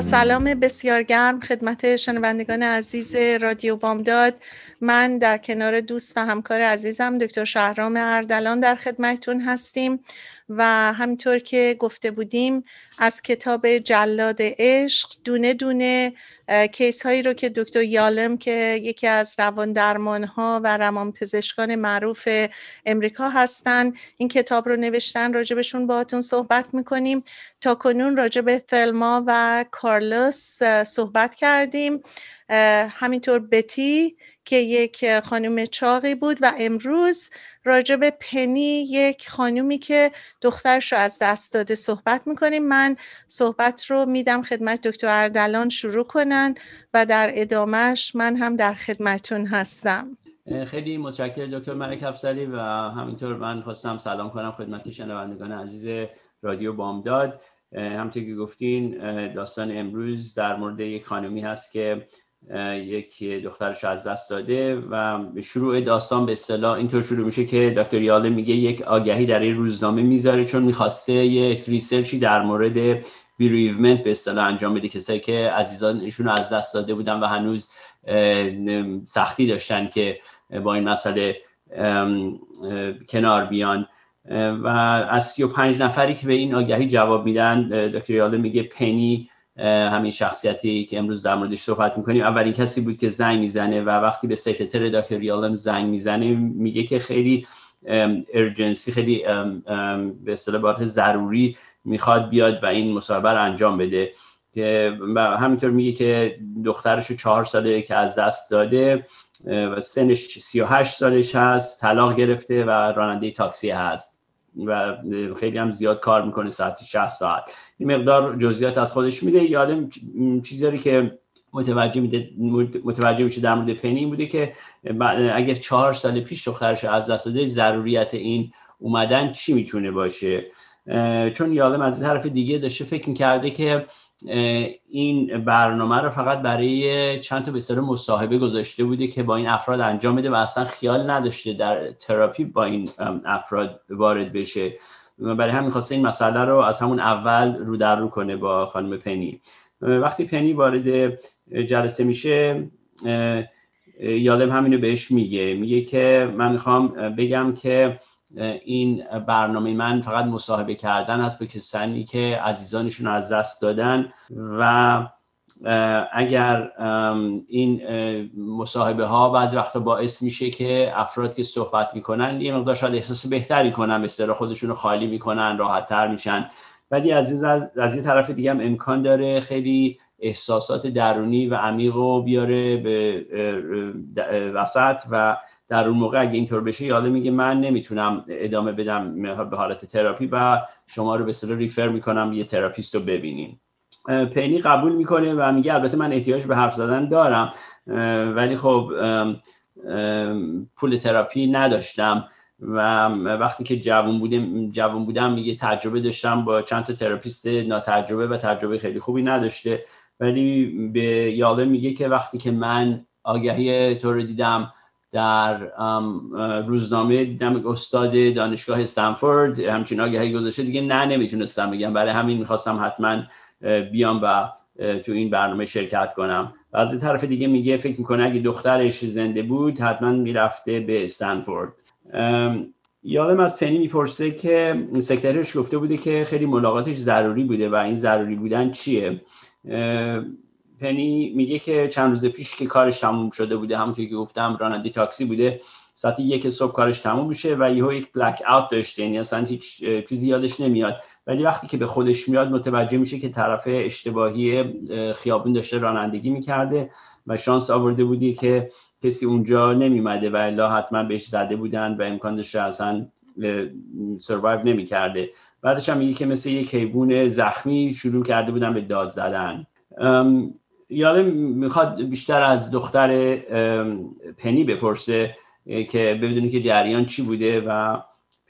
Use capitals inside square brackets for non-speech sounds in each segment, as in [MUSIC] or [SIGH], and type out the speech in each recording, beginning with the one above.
سلام بسیار گرم خدمت شنوندگان عزیز رادیو بامداد. من در کنار دوست و همکار عزیزم دکتر شهرام اردلان در خدمتتون هستیم. و همینطور که گفته بودیم از کتاب جلاد عشق دونه دونه کیس هایی رو که دکتر یالم که یکی از روان درمان ها و روان پزشکان معروف امریکا هستن این کتاب رو نوشتن راجبشون باهاتون صحبت می‌کنیم. تا کنون راجب ثلما و کارلوس صحبت کردیم. همینطور بتی که یک خانم چاقی بود و امروز راجع به پنی یک خانومی که دخترش رو از دست داده صحبت می‌کنیم. من صحبت رو میدم خدمت دکتر اردلان شروع کنن و در ادامهش من هم در خدمتون هستم. خیلی متشکر دکتر ملک افسری و همینطور من خواستم سلام کنم خدمت شنوندگان عزیز رادیو بامداد. همطور که گفتین داستان امروز در مورد یک خانمی هست که یک دخترش از دست داده و شروع داستان به اصطلاح اینطور شروع میشه که دکتر یاله میگه یک آگهی در این روزنامه می‌ذاره چون می‌خواسته یک ریسرچی در مورد بیریومنت به اصطلاح انجام بده. کسایی که عزیزان ایشون از دست داده بودن و هنوز سختی داشتن که با این مسئله کنار بیان. و از 35 نفری که به این آگهی جواب میدن دکتر یاله میگه پنی همین شخصیتی که امروز در موردش صحبت می‌کنیم. اولین کسی بود که زنگ می‌زنه و وقتی به سکرتر دکتر یالم زنگ می‌زنه میگه که خیلی ارجنسی خیلی به اصطلاح ضروری می‌خواد بیاد و این مصاحبه رو انجام بده. که همینطور میگه که دخترش چهار ساله که از دست داده و سنش 38 سالش هست طلاق گرفته و راننده تاکسی هست. و خیلی هم زیاد کار می‌کنه ساعتی 60 ساعت. این مقدار جزئیات از خودش میده. یادم چیزی که متوجه میده متوجه میشه در مورد پنی بوده که اگر چهار سال پیش دخترش از دست داده ضروریت این اومدن چی می‌تونه باشه؟ چون یادم از طرف دیگه داشته فکر می‌کرده که این برنامه رو فقط برای چند تا بسیار مصاحبه گذاشته بوده که با این افراد انجام بده و اصلا خیال نداشته در تراپی با این افراد وارد بشه. برای همین خواسته این مسئله رو از همون اول رو در رو کنه با خانم پنی. وقتی پنی وارد جلسه میشه یادم همینو بهش میگه. میگه که من می‌خوام بگم که این برنامه من فقط مصاحبه کردن هست به کسانی که عزیزانشون از دست دادن و اگر این مصاحبه ها بعضی وقتا باعث میشه که افراد که صحبت می‌کنن یه مقدار شاید احساس بهتری کنن به خودشون رو خالی می‌کنن راحت تر میشن. ولی از از این طرف دیگه هم امکان داره خیلی احساسات درونی و عمیق رو بیاره به وسط و در اون موقع اگه اینطور بشه یاده میگه من نمی‌تونم ادامه بدم به حالت تراپی و شما رو به refer می‌کنم یه therapist رو ببینیم. پنی قبول می‌کنه و میگه البته من احتیاج به حرف زدن دارم ولی خب پول تراپی نداشتم و وقتی که جوان بودم جوان بودم میگه تجربه داشتم با چند تا therapist ناتجربه و تجربه خیلی خوبی نداشته. ولی به یاله میگه که وقتی که من آگهی تو رو دیدم در روزنامه دیدم استاد دانشگاه استنفورد همچین آگهی گذاشته. دیگه نه نمی‌تونستم بگم. برای همین می‌خواستم حتما بیام و تو این برنامه شرکت کنم. و از طرف دیگه میگه فکر می‌کنه اگه دخترش زنده بود حتما می‌رفته به استنفورد. یادم از فنی می‌پرسه که سکرترش گفته بوده که خیلی ملاقاتش ضروری بوده و این ضروری بودن چیه؟ پنی میگه که چند روز پیش که کارش تموم شده بوده همونطور که گفتم راننده تاکسی بوده. ساعت یک صبح کارش تموم میشه و یهو یک بلک اوت داشته. یعنی اصلا هیچ چیزی یادش نمیاد. ولی وقتی که به خودش میاد متوجه میشه که طرف اشتباهی خیابون داشته رانندگی می‌کرده و شانس آورده بودی که کسی اونجا نمیمده و الا حتما بهش زده بودن و امکان داشته اصلا سروایو نمی‌کرده. بعدش هم میگه که مثل یک حیوان زخمی شروع کرده بودن به داد زدن. یادم می‌خواد بیشتر از دختر پنی بپرسه که ببینه که جریان چی بوده و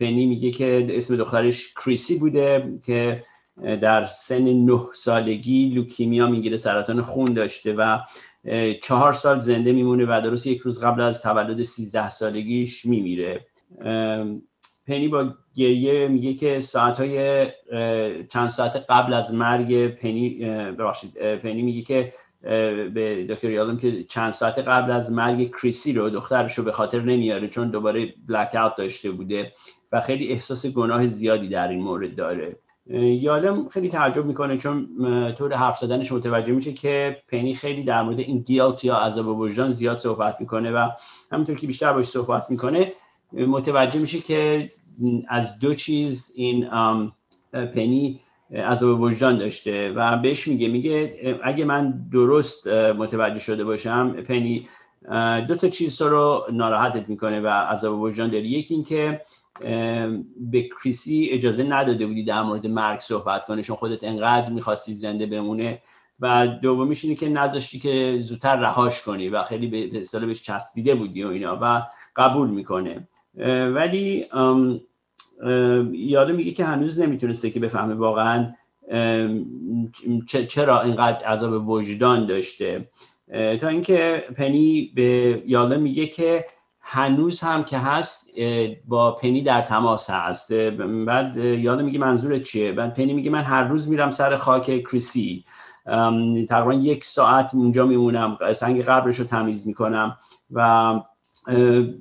پنی میگه که اسم دخترش کریسی بوده که در سن نه سالگی لوکیمیا می‌گیره سرطان خون داشته و چهار سال زنده میمونه و درست یک روز قبل از تولد سیزده سالگیش میمیره. پنی با گریه میگه که ساعتهای چند ساعت قبل از مرگ پنی ببخشید پنی میگه که به دکتر یادم که چند ساعت قبل از مرگ کریسی رو دخترش رو به خاطر نمیاره چون دوباره بلک اوت داشته بوده و خیلی احساس گناه زیادی در این مورد داره. یادم خیلی تعجب می‌کنه چون طور حرف زدنش متوجه میشه که پنی خیلی در مورد این گیلت یا عذاب وجدان زیاد صحبت می‌کنه و همونطور که بیشتر باش صحبت می‌کنه متوجه میشه که از دو چیز این پنی عذاب وجدان داشته و بهش میگه میگه اگه من درست متوجه شده باشم پنی دو تا چیز رو ناراحتت می‌کنه و عذاب وجدان داری. یکی اینکه به کریسی اجازه نداده بودی در مورد مرگ صحبت کنه چون خودت انقدر می‌خواستی زنده بمونه. و دومیش اینه که نذاشتی که زودتر رهاش کنی و خیلی به بهش چسبیده بودی و اینا و قبول می‌کنه. ولی یادم میگه که هنوز نمی‌تونسته که بفهمه واقعا چرا اینقدر عذاب وجدان داشته. تا اینکه پنی به یاله میگه که هنوز هم که هست با پنی در تماس هست. بعد یادم میگه منظور چیه؟ بعد پنی میگه من هر روز میرم سر خاک کریسی. تقریبا یک ساعت اونجا میمونم سنگ قبرش رو تمیز می‌کنم و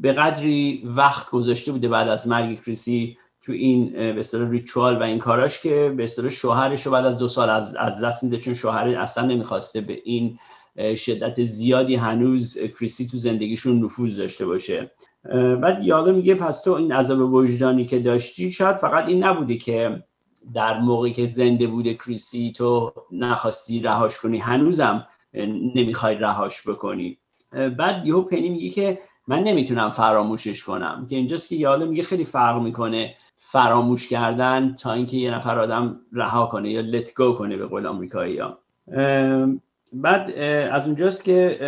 به قدری وقت گذاشته بوده بعد از مرگ کریسی تو این به اصطلاح ریچوال و این کاراش که به اصطلاح شوهرش رو بعد از دو سال از, از دست میده چون شوهر اصلا نمی‌خواسته به این شدت زیادی هنوز کریسی تو زندگیشون نفوذ داشته باشه. بعد یالا میگه پس تو این عذاب وجدانی که داشتی شاید فقط این نبوده که در موقعی که زنده بوده کریسی تو نخواستی رهاش کنی هنوزم نمی‌خوای رهاش بکنی. بعد یهو پنی میگه که من نمی‌تونم فراموشش کنم که اینجاست که یاله میگه خیلی فرق می‌کنه فراموش کردن تا اینکه یه نفر آدم رها کنه یا لت گو کنه به قول آمریکایی ها. بعد از اونجاست که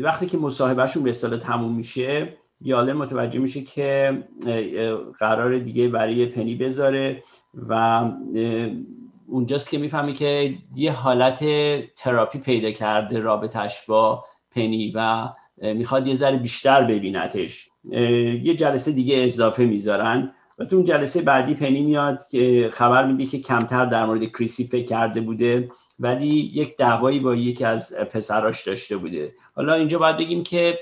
وقتی که مصاحبهشون به اصطلاح تموم میشه یاله متوجه میشه که قرار دیگه برای پنی بذاره و اونجاست که می‌فهمی که یه حالت تراپی پیدا کرده رابطش با پنی و می‌خواد یه ذره بیشتر ببینتش. یه جلسه دیگه اضافه می‌ذارن. و تو اون جلسه بعدی پنی میاد که خبر میده که کمتر در مورد کریسی فکر کرده بوده ولی یک دعوایی با یکی از پسراش داشته بوده. حالا اینجا باید بگیم که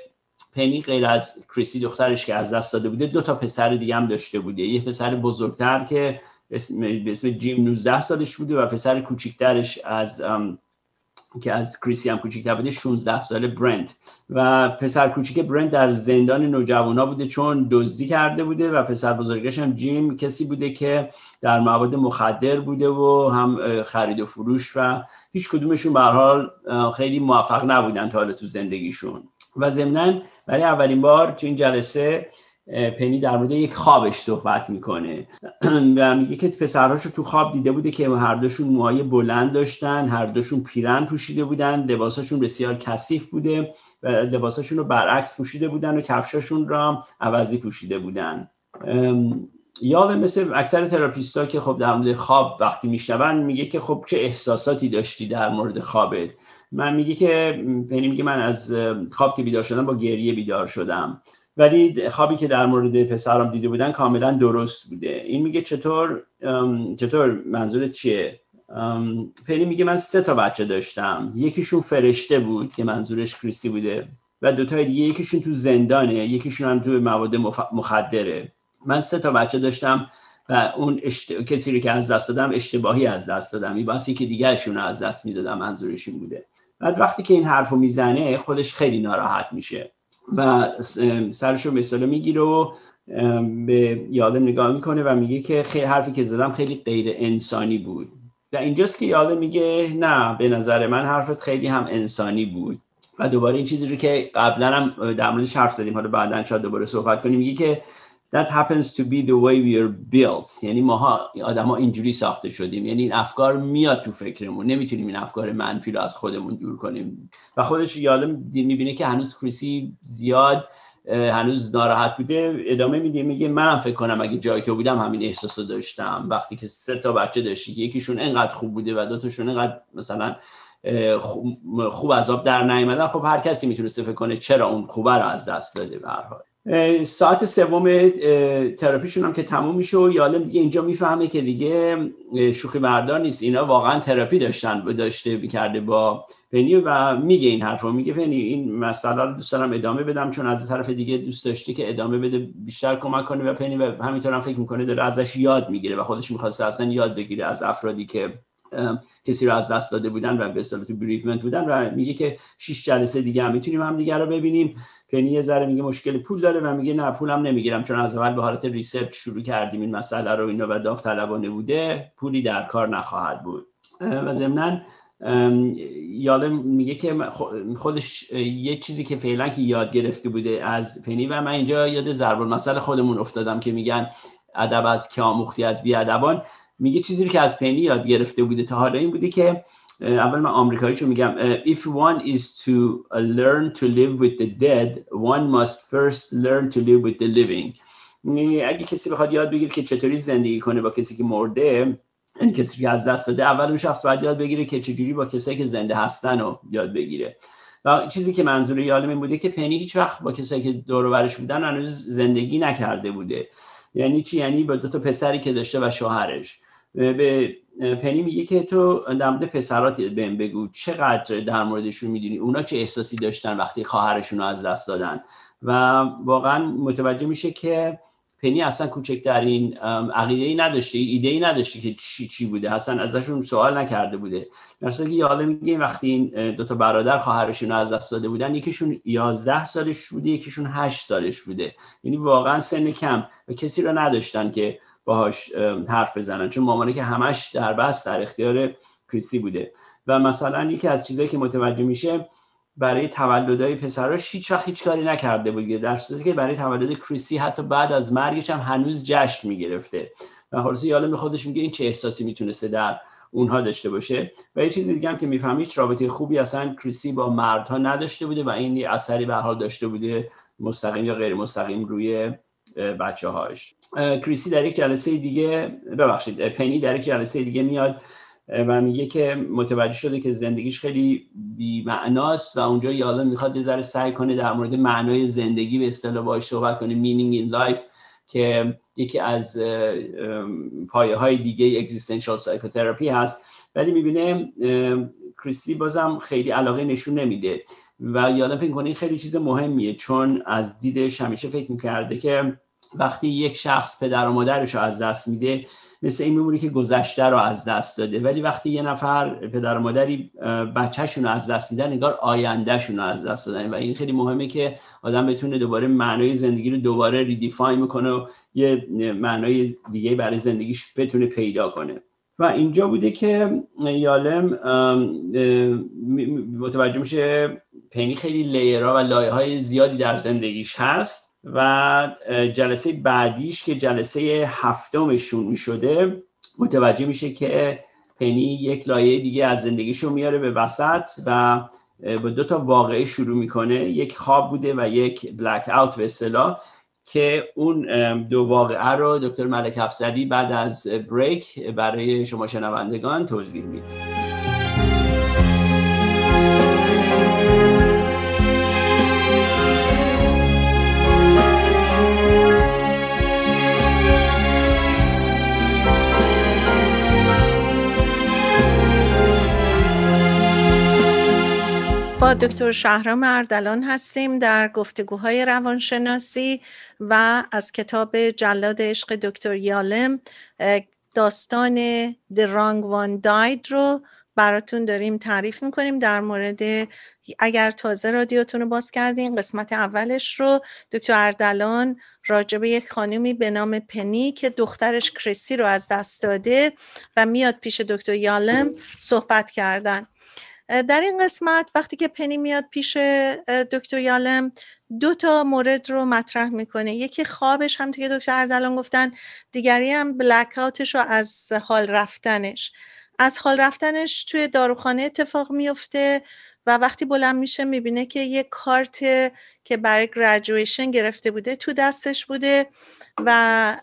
پنی غیر از کریسی دخترش که از دست داده بوده دو تا پسر دیگه هم داشته بوده. یه پسر بزرگتر که به اسم جیم 19 سالش بوده و پسر کوچیکترش از که از کریسی هم کوچیکتر بوده 16 ساله برنت و پسر کوچیک برنت در زندان نوجوانا بوده چون دزدی کرده بوده و پسر بزرگش هم جیم کسی بوده که در مواد مخدر بوده و هم خرید و فروش و هیچ کدومشون به حال خیلی موفق نبودن تا حالا تو زندگیشون. و ضمنا برای اولین بار تو این جلسه پنی در مورد یک خوابش صحبت می‌کنه. [CLEARS THROAT] و میگه که پسرهاشو تو خواب دیده بوده که هر دوشون موهای بلند داشتن هر دوشون پیرن پوشیده بودن لباساشون بسیار کثیف بوده و لباساشون رو برعکس پوشیده بودن و کفشاشون را عوضی پوشیده بودن. یا مثل اکثر تراپیستا که خب در مورد خواب وقتی میشنون میگه که خب چه احساساتی داشتی در مورد خوابت. من میگه که پنی میگه من از خواب که بیدار شدم با گریه بیدار شدم. ولی خوابی که در مورد پسرم دیده بودن کاملا درست بوده. این میگه چطور چطور منظورت چیه؟ پنی میگه من سه تا بچه داشتم. یکیشون فرشته بود که منظورش کریسی بوده و دوتای دیگه یکیشون تو زندانه یکیشون هم تو مواد مخدره. من سه تا بچه داشتم و اون کسی رو که از دست دادم اشتباهی از دست دادم. این باسی که دیگرشون از دست می‌دادم منظورش این بوده. بعد وقتی که این حرف رو می‌زنه خودش خیلی ناراحت میشه. و سرش رو مثلا می‌گیره و به یادم نگاه می‌کنه و میگه که خیلی حرفی که زدم خیلی غیر انسانی بود. و اینجاست که یادم میگه نه به نظر من حرفت خیلی هم انسانی بود. و دوباره این چیزی رو که قبلا هم در موردش حرف زدیم حالا بعدا شاید دوباره صحبت کنیم میگه که that happens to be the way we are built. یعنی ماها آدما اینجوری ساخته شدیم. یعنی این افکار میاد تو فکرمون. نمی‌تونیم این افکار منفی رو از خودمون دور کنیم. و خودش یادم می‌بینه که هنوز کریسی زیاد هنوز ناراحت بوده. ادامه میده میگه منم فکر کنم اگه جای تو بودم همین احساس داشتم. وقتی که سه تا بچه داشتی یکیشون انقدر خوب بوده و دو تاشون انقدر مثلا خوب آب در نیومدن خب هر کسی می‌تونسته فکر کنه چرا اون خوبه رو از دست داده به ساعت سوم تراپیشون هم که تموم میشه و یالم دیگه اینجا می‌فهمه که دیگه شوخی بردار نیست. اینا واقعا تراپی داشتن داشته می‌کرده با پنی و میگه این حرف رو میگه پنی این مسئله رو دوست دارم ادامه بدم چون از طرف دیگه دوست داشته که ادامه بده بیشتر کمک کنه و پنی و همینطور هم فکر می‌کنه داره ازش یاد می‌گیره و خودش می‌خواسته اصلا یاد بگیره از افرادی که کسی رو از دست داده بودن و به اصطلاح تو bereavement بودن و میگه که شش جلسه دیگه هم می‌تونیم هم دیگه رو ببینیم. پنی یه ذره میگه مشکل پول داره و میگه نه پولم نمی‌گیرم چون از اول به حالت research شروع کردیم این مسئله رو اینا و داوطلبانه بوده پولی در کار نخواهد بود. و ضمن یادم میگه که خودش یه چیزی که فعلا که یاد گرفته بوده از پنی و من اینجا یاد ضرب المثل خودمون افتادم که میگن ادب از که آموختی از بیادبان. میگه چیزی که از پنی یاد گرفته بوده تا حالا این بوده که اول من آمریکایی چون میگم if one is to learn to live with the dead one must first learn to live with the living. اگه کسی بخواد یاد بگیره که چطوری زندگی کنه با کسی که مرده این کسی که از دست داده اول اون شخص باید یاد بگیره که چجوری با کسایی که زنده هستن رو یاد بگیره. و چیزی که منظور یادم این بوده که پنی هیچ وقت با کسایی که دور و بودن هنوز زندگی نکرده بوده. یعنی چی؟ یعنی با دو تا پسری که داشته و شوهرش. به پنی میگه که تو در مورد پسرات بهم بگو چقدر در موردشون می‌دونی؟ اونا چه احساسی داشتن وقتی خواهرشون رو از دست دادن؟ و واقعا متوجه میشه که پنی اصلا کوچکترین عقیده ای نداشته ایده ای نداشته که چی چی بوده. اصلا ازشون سوال نکرده بوده. در که یاده میگه وقتی این دو تا برادر خواهرشون از دست داده بودن یکیشون 11 سالش بوده یکیشون 8 سالش بوده. یعنی واقعا سن کم و کسی رو نداشتن که باهاش حرف بزنن. چون مامانه که همش در بس در اختیار کریسی بوده. و مثلا یکی از چیزهایی که متوجه میشه برای تولدهای پسراش هیچ وقت هیچ کاری نکرده بود. در صورتی که برای تولد کریسی حتی بعد از مرگش هم هنوز جشن می‌گرفته. و خلاص یالم خودش میگه این چه احساسی می‌تونسته در اونها داشته باشه. و یه چیز دیگه هم که می‌فهمی هیچ رابطه خوبی اصلا کریسی با مردها نداشته بوده و این اثری به حال داشته بوده مستقیم یا غیر مستقیم روی بچه هاش کریسی در یک جلسه دیگه ببخشید پنی در یک جلسه دیگه میاد و میگه که متوجه شده که زندگیش خیلی بی معناست و اونجا یالا می‌خواد یه ذره سعی کنه در مورد معنای زندگی به اصطلاح باهاش صحبت کنه meaning in life که یکی از پایه های دیگه existential psychotherapy هست. ولی می‌بینه کریستی بازم خیلی علاقه نشون نمیده و یادم فکر کنه این خیلی چیز مهمیه چون از دیدش همیشه فکر می‌کرده که وقتی یک شخص پدر و مادرش رو از دست میده مثل این میمونه که گذشته رو از دست داده. ولی وقتی یه نفر پدر و مادری بچهشون رو از دست میدن نگار آیندهشون رو از دست دادن. و این خیلی مهمه که آدم بتونه دوباره معنای زندگی رو دوباره ریدیفاین می‌کنه و یه معنای دیگه برای زندگیش بتونه پیدا کنه. و اینجا بوده که یالم متوجه میشه پنی خیلی لیرها و لایه های زیادی در زندگیش هست. و جلسه بعدیش که جلسه هفتمشون می‌شده متوجه میشه که پنی یک لایه دیگه از زندگیشو میاره به وسط و با دو تا واقعه شروع می‌کنه. یک خواب بوده و یک بلک اوت به اصطلاح که اون دو واقعه رو دکتر ملک افزری بعد از بریک برای شما شنوندگان توضیح میده. دکتر شهرام اردلان هستیم در گفتگوهای روانشناسی و از کتاب جلاد عشق دکتر یالم داستان The Wrong One Died رو براتون داریم تعریف می‌کنیم. در مورد اگر تازه رادیوتون رو باز کردین قسمت اولش رو دکتر اردلان راجع به یک خانمی به نام پنی که دخترش کریسی رو از دست داده و میاد پیش دکتر یالم صحبت کردن. در این قسمت وقتی که پنی میاد پیش دکتر یالم دو تا مورد رو مطرح می‌کنه. یکی خوابش هم که دکتر اردلان گفتن دیگری هم بلکاتش رو از حال رفتنش. از حال رفتنش توی داروخانه اتفاق میفته و وقتی بلند میشه می‌بینه که یه کارت که برای گریجویشن گرفته بوده تو دستش بوده و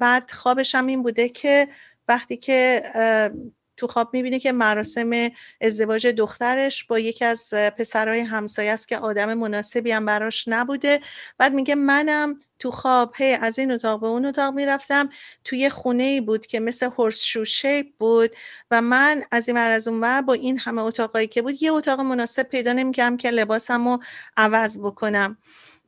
بعد خوابش هم این بوده که وقتی که تو خواب می‌بینه که مراسم ازدواج دخترش با یکی از پسرهای همسایه است که آدم مناسبی هم براش نبوده. بعد میگه منم تو خواب هی از این اتاق به اون اتاق می‌رفتم. توی خونه ای بود که مثل هورس شیپ بود و من از این از اون با این همه اتاقایی که بود یه اتاق مناسب پیدا نمی‌کردم که لباسم رو عوض بکنم.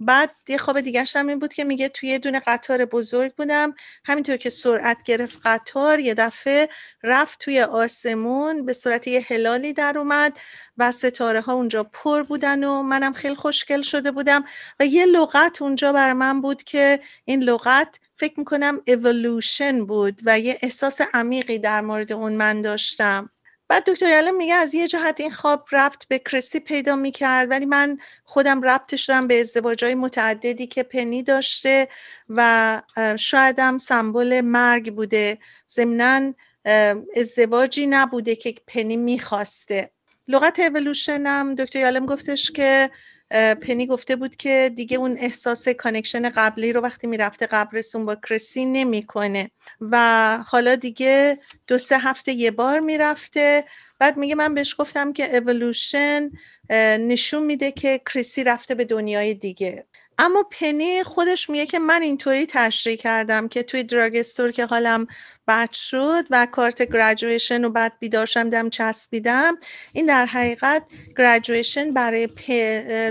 بعد یه خواب دیگه هم این بود که میگه توی یه دونه قطار بزرگ بودم. همینطور که سرعت گرفت قطار یه دفعه رفت توی آسمون به صورت یه هلالی در اومد و ستاره ها اونجا پر بودن و منم خیلی خوشگل شده بودم و یه لغت اونجا بر من بود که این لغت فکر می‌کنم evolution بود و یه احساس عمیقی در مورد اون من داشتم. بعد دکتر یالم میگه از یه جهت این خواب ربط به کرسی پیدا می‌کرد ولی من خودم ربط شدم به ازدواج های متعددی که پنی داشته و شایدم سمبل مرگ بوده. ضمنا ازدواجی نبوده که پنی می‌خواسته. لغت اولوشن هم دکتر یالم گفتش که پنی گفته بود که دیگه اون احساس connection قبلی رو وقتی می‌رفته قبرسون با کریسی نمی‌کنه. و حالا دیگه دو سه هفته یه بار می‌رفته. بعد میگه من بهش گفتم که اولوشن نشون میده که کریسی رفته به دنیای دیگه. اما پنی خودش میگه که من اینطوری تشریح کردم که توی drugstore که حالم بد شد و کارت graduation رو بعد بیدارشم دم چسبیدم این در حقیقت graduation برای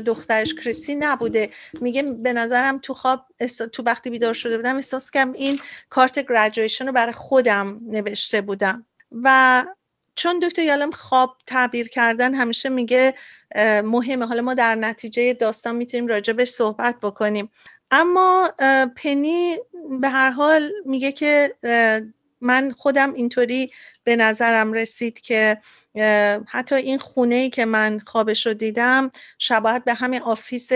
دخترش کریسی نبوده. میگه به نظرم تو خواب تو وقتی بیدار شده بودم احساس کردم این کارت graduation رو برای خودم نوشته بودم. و چون دکتر یالم خواب تعبیر کردن همیشه میگه مهمه. حالا ما در نتیجه داستان می‌تونیم راجبش صحبت بکنیم. اما پنی به هر حال میگه که من خودم اینطوری به نظرم رسید که حتی این خونه ای که من خوابش رو دیدم شباهت به همین office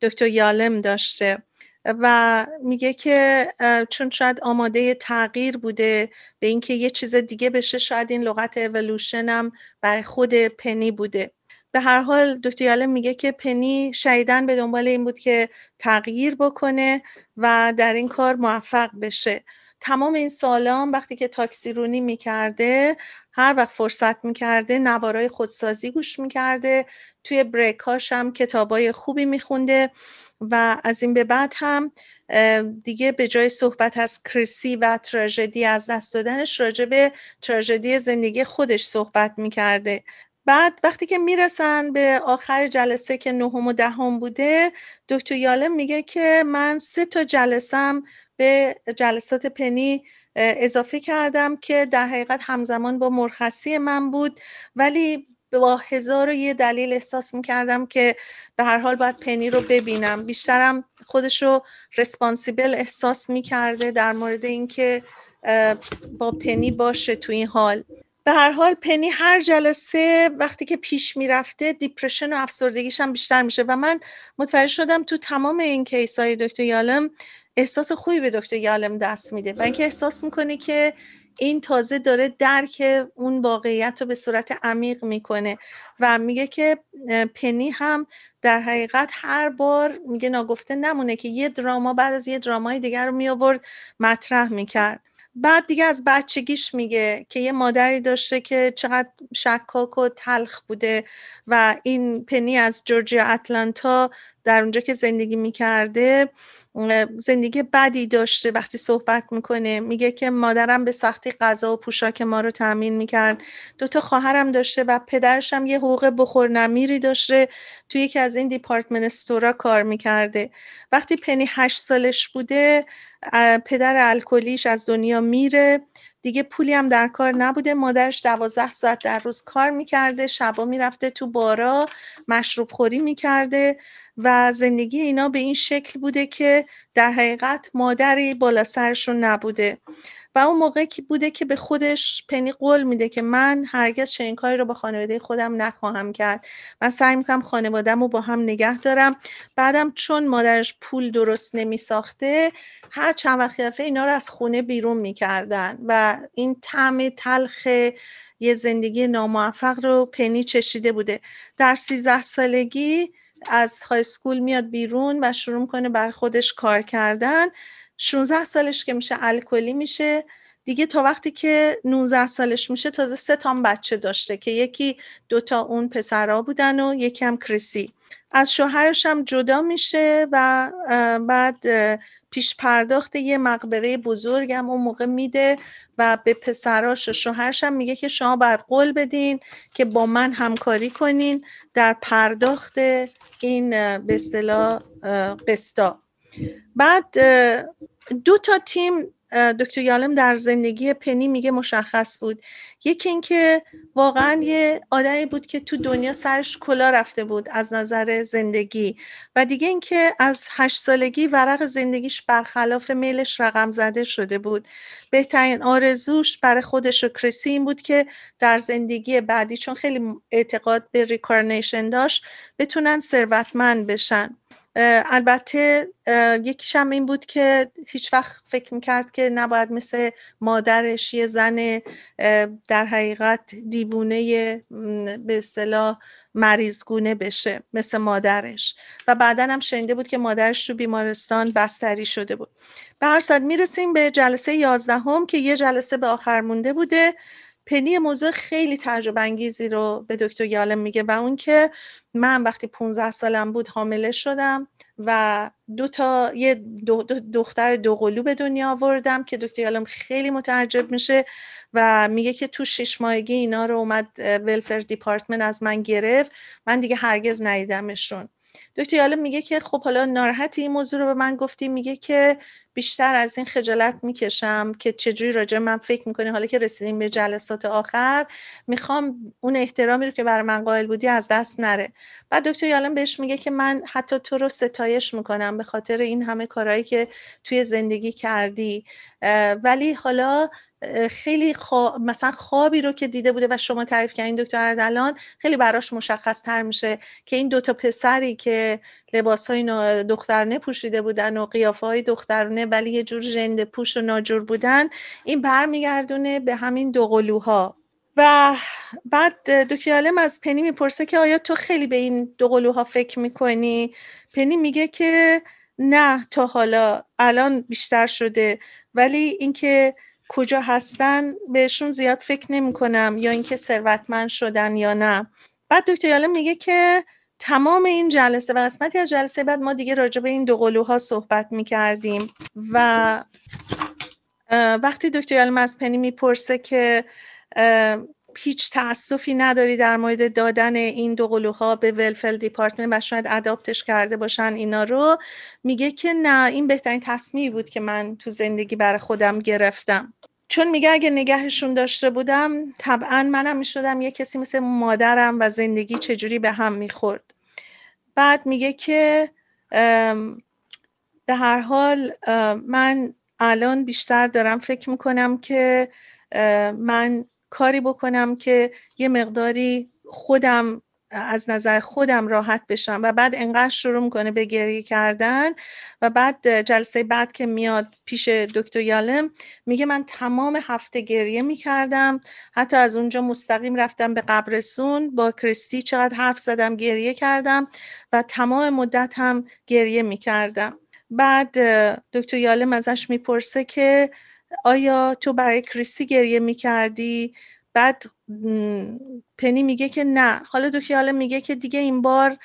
دکتر یالم داشته. و میگه که چون شاید آماده تغییر بوده به اینکه یه چیز دیگه بشه شاید این لغت اولوشن هم برای خود پنی بوده. به هر حال دکتر یالم میگه که پنی شایدن به دنبال این بود که تغییر بکنه و در این کار موفق بشه. تمام این سالان وقتی که تاکسی رونی می‌کرده هر وقت فرصت می‌کرده نوارای خودسازی گوش می‌کرده توی بریکاش هم کتابای خوبی میخونده. و از این به بعد هم دیگه به جای صحبت از کرسی و تراژدی از دست دادنش راجع به تراژدی زندگی خودش صحبت می‌کرده. بعد وقتی که می‌رسن به آخر جلسه که نهم و دهم بوده دکتر یالم میگه که من سه تا جلسم به جلسات پنی اضافه کردم که در حقیقت همزمان با مرخصی من بود. ولی با هزار و یه دلیل احساس می‌کردم که به هر حال باید پنی رو ببینم. بیشترم خودش رو رسپانسیبل احساس می‌کرده در مورد اینکه با پنی باشه تو این حال. به هر حال پنی هر جلسه وقتی که پیش می‌رفته دیپرشن و افسردگیش هم بیشتر میشه و من متوجه شدم تو تمام این کیس های دکتر یالم احساس خوبی به دکتر یالم دست میده و اینکه احساس می‌کنه که این تازه داره درک اون واقعیت رو به صورت عمیق می‌کنه و میگه که پنی هم در حقیقت هر بار میگه ناگفته نمونه که یه دراما بعد از یه درامای دیگر رو می آورد مطرح می‌کرد. بعد دیگه از بچگیش میگه که یه مادری داشته که چقدر شکاک و تلخ بوده و این پنی از جورجیا اتلانتا در اونجا که زندگی می‌کرده زندگی بدی داشته وقتی صحبت می‌کنه. میگه که مادرم به سختی غذا و پوشاک ما رو تامین می‌کرد. دوتا خواهرم داشته و پدرش هم یه حقوق بخور نمیری داشته. توی یکی از این دیپارتمنت استورا کار می‌کرده. وقتی پنی هشت سالش بوده پدر الکلیش از دنیا میره. دیگه پولی هم در کار نبوده. مادرش دوازده ساعت در روز کار می‌کرده شبا می‌رفته تو بارا مشروب خوری می‌کرده و زندگی اینا به این شکل بوده که در حقیقت مادری بالا سرشون نبوده. و اون موقع که بوده که به خودش پنی قول میده که من هرگز چنین کاری رو با خانواده خودم نخواهم کرد. من سعی می‌کنم خانوادم رو با هم نگه دارم. بعدم چون مادرش پول درست نمی ساخته هر چند وقت اینا رو از خونه بیرون می‌کردن و این طعم تلخ یه زندگی ناموفق رو پنی چشیده بوده. در سیزده سالگی از های سکول میاد بیرون و شروع می‌کنه بر خودش کار کردن. 16 سالش که میشه الکلی میشه. دیگه تا وقتی که 19 سالش میشه تازه سه تا بچه داشته که یکی دوتا اون پسرها بودن و یکی هم کریسی. از شوهرش هم جدا میشه و بعد پیش پرداخت یه مقبره بزرگم اون موقع میده و به پسراش و شوهرش هم میگه که شما باید قول بدین که با من همکاری کنین در پرداخت این به اصطلاح قسطا. بعد دو تا تیم دکتر یالم در زندگی پنی میگه مشخص بود. یکی اینکه واقعا یه آدمی بود که تو دنیا سرش کلا رفته بود از نظر زندگی و دیگه اینکه از هشت سالگی ورق زندگیش برخلاف میلش رقم زده شده بود. بهترین آرزوش برای خودش و کریسی این بود که در زندگی بعدی چون خیلی اعتقاد به ریکارنیشن داشت بتونن ثروتمند بشن. البته یکیش هم این بود که هیچ وقت فکر می‌کرد که نباید مثل مادرش یه زن در حقیقت دیوونه به اصطلاح مریضگونه بشه مثل مادرش. و بعدا هم شنیده بود که مادرش تو بیمارستان بستری شده بود. به هر صد می‌رسیم به جلسه یازدهم که یه جلسه به آخر مونده بوده. پنی موضوع خیلی تجربه انگیزی رو به دکتر یالم میگه و اون که من وقتی 15 سالم بود حامله شدم و دو تا یه دو دختر دوقلو به دنیا آوردم که دکتر یالم خیلی متعجب میشه و میگه که تو شش ماهگی اینا رو اومد ولفر دیپارتمنت از من گرفت. من دیگه هرگز ندیدمشون. دکتر یالم میگه که خب حالا ناراحتی این موضوع رو به من گفتی میگه که بیشتر از این خجالت می‌کشم که چجوری راجع من فکر می‌کنی؟ حالا که رسیدیم به جلسات آخر می‌خوام اون احترامی رو که برای من قائل بودی از دست نره. بعد دکتر یالم بهش میگه که من حتی تو رو ستایش می‌کنم به خاطر این همه کارهایی که توی زندگی کردی. ولی حالا خیلی خواب مثلا خوابی رو که دیده بوده و شما تعریف کردین دکتر اردلان خیلی براش مشخص تر میشه که این دوتا پسری که لباس های دخترانه پوشیده بودن و قیافه های دخترانه ولی یه جور ژنده پوش و ناجور بودن این برمیگردونه به همین دو قلوها. و بعد دکتر عالم از پنی می‌پرسه که آیا تو خیلی به این دو قلوها فکر می‌کنی؟ پنی میگه که نه تا حالا الان بیشتر شده. ولی اینکه کجا هستن بهشون زیاد فکر نمی کنم یا اینکه ثروتمند شدن یا نه. بعد دکتر یالم میگه که تمام این جلسه و قسمتی از جلسه بعد ما دیگه راجع به این دو قلوها صحبت می کردیم. و وقتی دکتر یالم از پنی می‌پرسه که هیچ تاسفی نداری در مورد دادن این دو قلوها به ولفل دیپارتمنت و شاید اداپتش کرده باشن اینا رو؟ میگه که نه این بهترین تصمیمی بود که من تو زندگی برای خودم گرفتم. چون میگه اگه نگهشون داشته بودم طبعا منم می‌شدم یه کسی مثل مادرم و زندگی چجوری به هم می‌خورد. بعد میگه که به هر حال من الان بیشتر دارم فکر می‌کنم که من کاری بکنم که یه مقداری خودم از نظر خودم راحت بشم و بعد انقدر شروع می‌کنه به گریه کردن و بعد جلسه بعد که میاد پیش دکتر یالم میگه من تمام هفته گریه می‌کردم. حتی از اونجا مستقیم رفتم به قبرسون با کریستی چقدر حرف زدم گریه کردم و تمام مدت هم گریه می‌کردم. بعد دکتر یالم ازش می‌پرسه که آیا تو برای کریستی گریه می‌کردی؟ بعد پنی میگه که نه. حالا دکتر میگه که دیگه این بار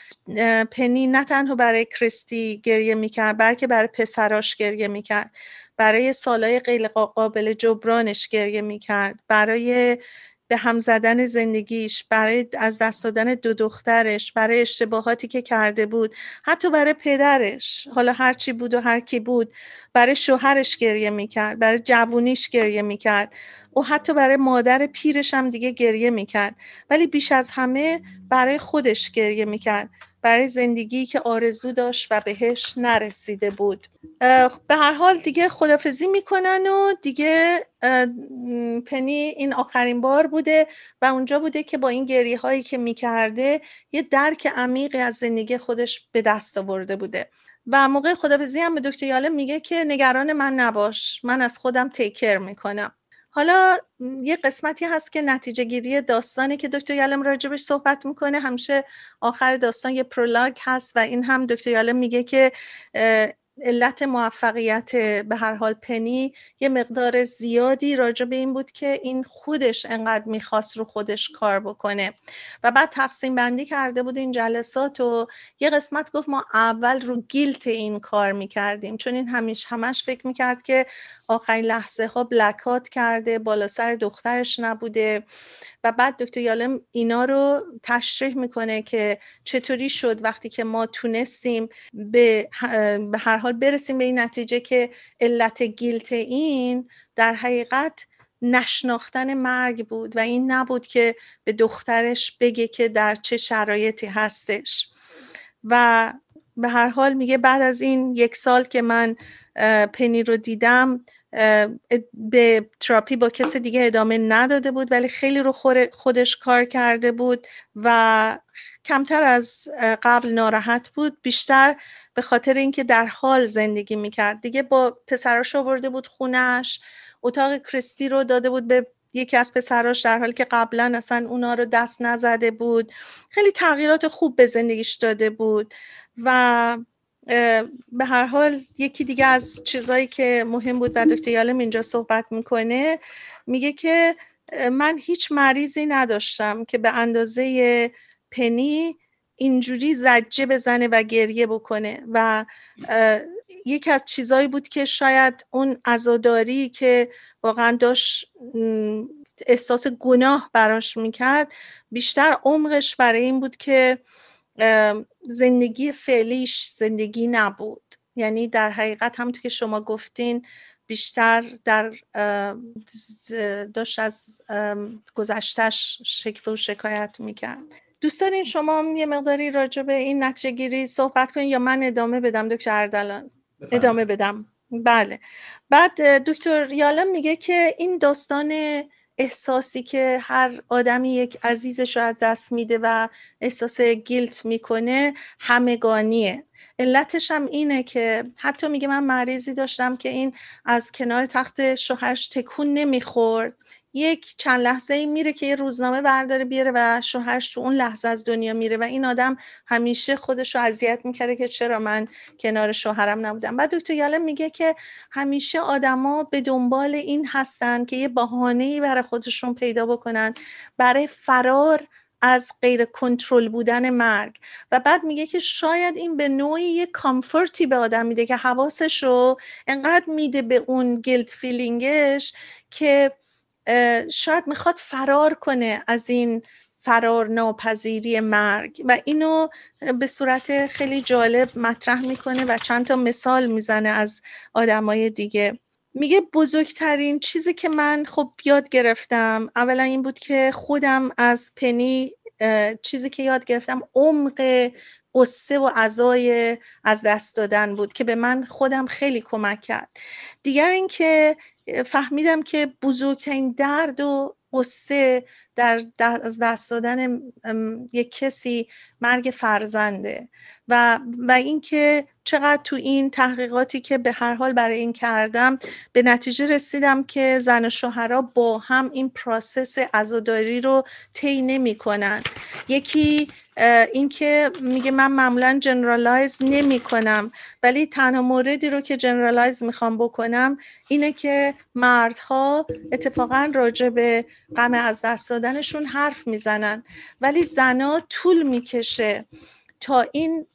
پنی نه تنها برای کریستی گریه می‌کرد بلکه برای پسراش گریه می‌کرد. برای سالهای غیر قابل جبرانش گریه می‌کرد. برای به هم زدن زندگیش برای از دست دادن دو دخترش برای اشتباهاتی که کرده بود حتی برای پدرش. حالا هرچی بود و هر کی بود برای شوهرش گریه می‌کرد برای جوونیش گریه می‌کرد. و حتی برای مادر پیرش هم دیگه گریه می‌کرد. ولی بیش از همه برای خودش گریه می‌کرد. برای زندگی که آرزو داشت و بهش نرسیده بود. به هر حال دیگه خدافزی می‌کنن و دیگه پنی این آخرین بار بوده و اونجا بوده که با این گریه هایی که می‌کرده یه درک عمیقی از زندگی خودش به دست آورده بوده. و موقع خدافزی هم به دکتر یالم میگه که نگران من نباش من از خودم تیکر می‌کنم. حالا یه قسمتی هست که نتیجه گیری داستانی که دکتر یالم راجبش صحبت می‌کنه. همیشه آخر داستان یه پرولاگ هست و این هم دکتر یالم میگه که علت موفقیت به هر حال پنی یه مقدار زیادی راجع به این بود که این خودش انقدر می‌خواست رو خودش کار بکنه. و بعد تقسیم بندی کرده بود این جلسات و یه قسمت گفت ما اول رو گیلت این کار می‌کردیم. چون این همیش همش فکر می‌کرد که آخرین لحظه ها بلکات کرده بالا سر دخترش نبوده و بعد دکتر یالم اینا رو تشریح می‌کنه که چطوری شد وقتی که ما تونستیم به, هر حال برسیم به این نتیجه که علت گیلت این در حقیقت نشناختن مرگ بود و این نبود که به دخترش بگه که در چه شرایطی هستش. و به هر حال میگه بعد از این یک سال که من پنی رو دیدم به تراپی با کس دیگه ادامه نداده بود ولی خیلی رو خودش کار کرده بود و کمتر از قبل ناراحت بود. بیشتر به خاطر اینکه در حال زندگی می‌کرد. دیگه با پسراش آورده بود خونش اتاق کریستی رو داده بود به یکی از پسراش در حالی که قبلا اصلا اونا رو دست نزده بود. خیلی تغییرات خوب به زندگیش داده بود و به هر حال یکی دیگه از چیزایی که مهم بود و دکتر یالم اینجا صحبت می‌کنه میگه که من هیچ مریضی نداشتم که به اندازه پنی اینجوری زجه بزنه و گریه بکنه و یکی از چیزایی بود که شاید اون عزاداری که واقعا داشت احساس گناه براش می‌کرد بیشتر عمقش برای این بود که زندگی فعلیش زندگی نبود. یعنی در حقیقت همونطور که شما گفتین بیشتر در داشت از گذشتش شکف و شکایت می‌کرد. دوستان شما یه مقداری راجع به این نتیجه گیری صحبت کنید یا من ادامه بدم دکتر اردلان؟ ادامه بدم. بله. بعد دکتر یالم میگه که این داستان احساسی که هر آدمی یک عزیزش رو از دست میده و احساس گیلت می‌کنه همگانیه. علتش هم اینه که حتی میگه من مریضی داشتم که این از کنار تخت شوهرش تکون نمی‌خورد. یک چند لحظه ای میره که یه روزنامه برداره بیاره و شوهرش تو اون لحظه از دنیا میره و این آدم همیشه خودش رو اذیت می‌کرده که چرا من کنار شوهرم نبودم. بعد دکتر یالم میگه که همیشه آدما به دنبال این هستن که یه بهانه ای برای خودشون پیدا بکنن برای فرار از غیر کنترل بودن مرگ. و بعد میگه که شاید این به نوعی یه comfort ی به آدم میده که حواسش رو انقدر میده به اون guilt feeling ش که شاید می‌خواد فرار کنه از این فرار ناپذیری مرگ و اینو به صورت خیلی جالب مطرح می‌کنه و چند تا مثال می‌زنه از آدمای دیگه. میگه بزرگترین چیزی که من خب یاد گرفتم اولا این بود که خودم از پنی چیزی که یاد گرفتم عمق قصه و عزای از دست دادن بود که به من خودم خیلی کمک کرد. دیگر اینکه فهمیدم که بزرگترین درد و غصه در از دست دادن یک کسی مرگ فرزنده. و و اینکه چقدر تو این تحقیقاتی که به هر حال برای این کردم به نتیجه رسیدم که زن و شوهرها با هم این process عزاداری رو طی نمی‌کنن. یکی اینکه میگه من معمولا generalize نمی کنم ولی تنها موردی رو که generalize می‌خوام بکنم اینه که مردها اتفاقا راجع به غم از دست دادنشون حرف می‌زنن ولی زنا طول می‌کشه. تا این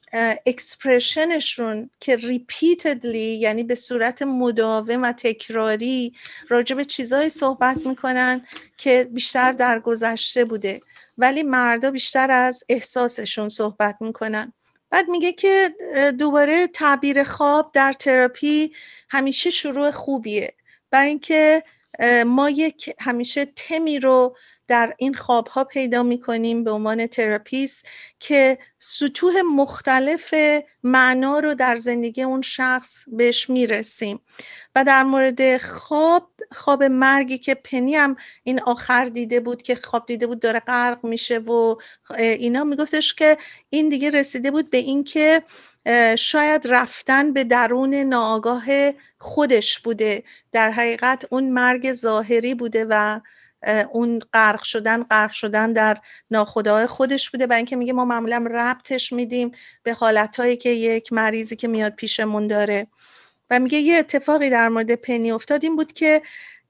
expression شون که repeatedly یعنی به صورت مداوم و تکراری راجع به چیزهایی صحبت می‌کنن که بیشتر در گذشته بوده. ولی مردا بیشتر از احساسشون صحبت می‌کنن. بعد میگه که دوباره تعبیر خواب در تراپی همیشه شروع خوبیه. برای اینکه ما یک همیشه تمی رو در این خواب ها پیدا می کنیم به عنوان therapist که سطوح مختلف معنا رو در زندگی اون شخص بهش می‌رسیم. و در مورد خواب خواب مرگی که پنی هم این آخر دیده بود که خواب دیده بود داره غرق میشه و اینا میگفتش که این دیگه رسیده بود به اینکه شاید رفتن به درون ناآگاه خودش بوده. در حقیقت اون مرگ ظاهری بوده و اون غرق شدن غرق شدن در ناخدای خودش بوده و اینکه میگه ما معمولا ربطش میدیم به حالتهایی که یک مریضی که میاد پیشمون داره. و میگه یه اتفاقی در مورد پنی افتاد این بود که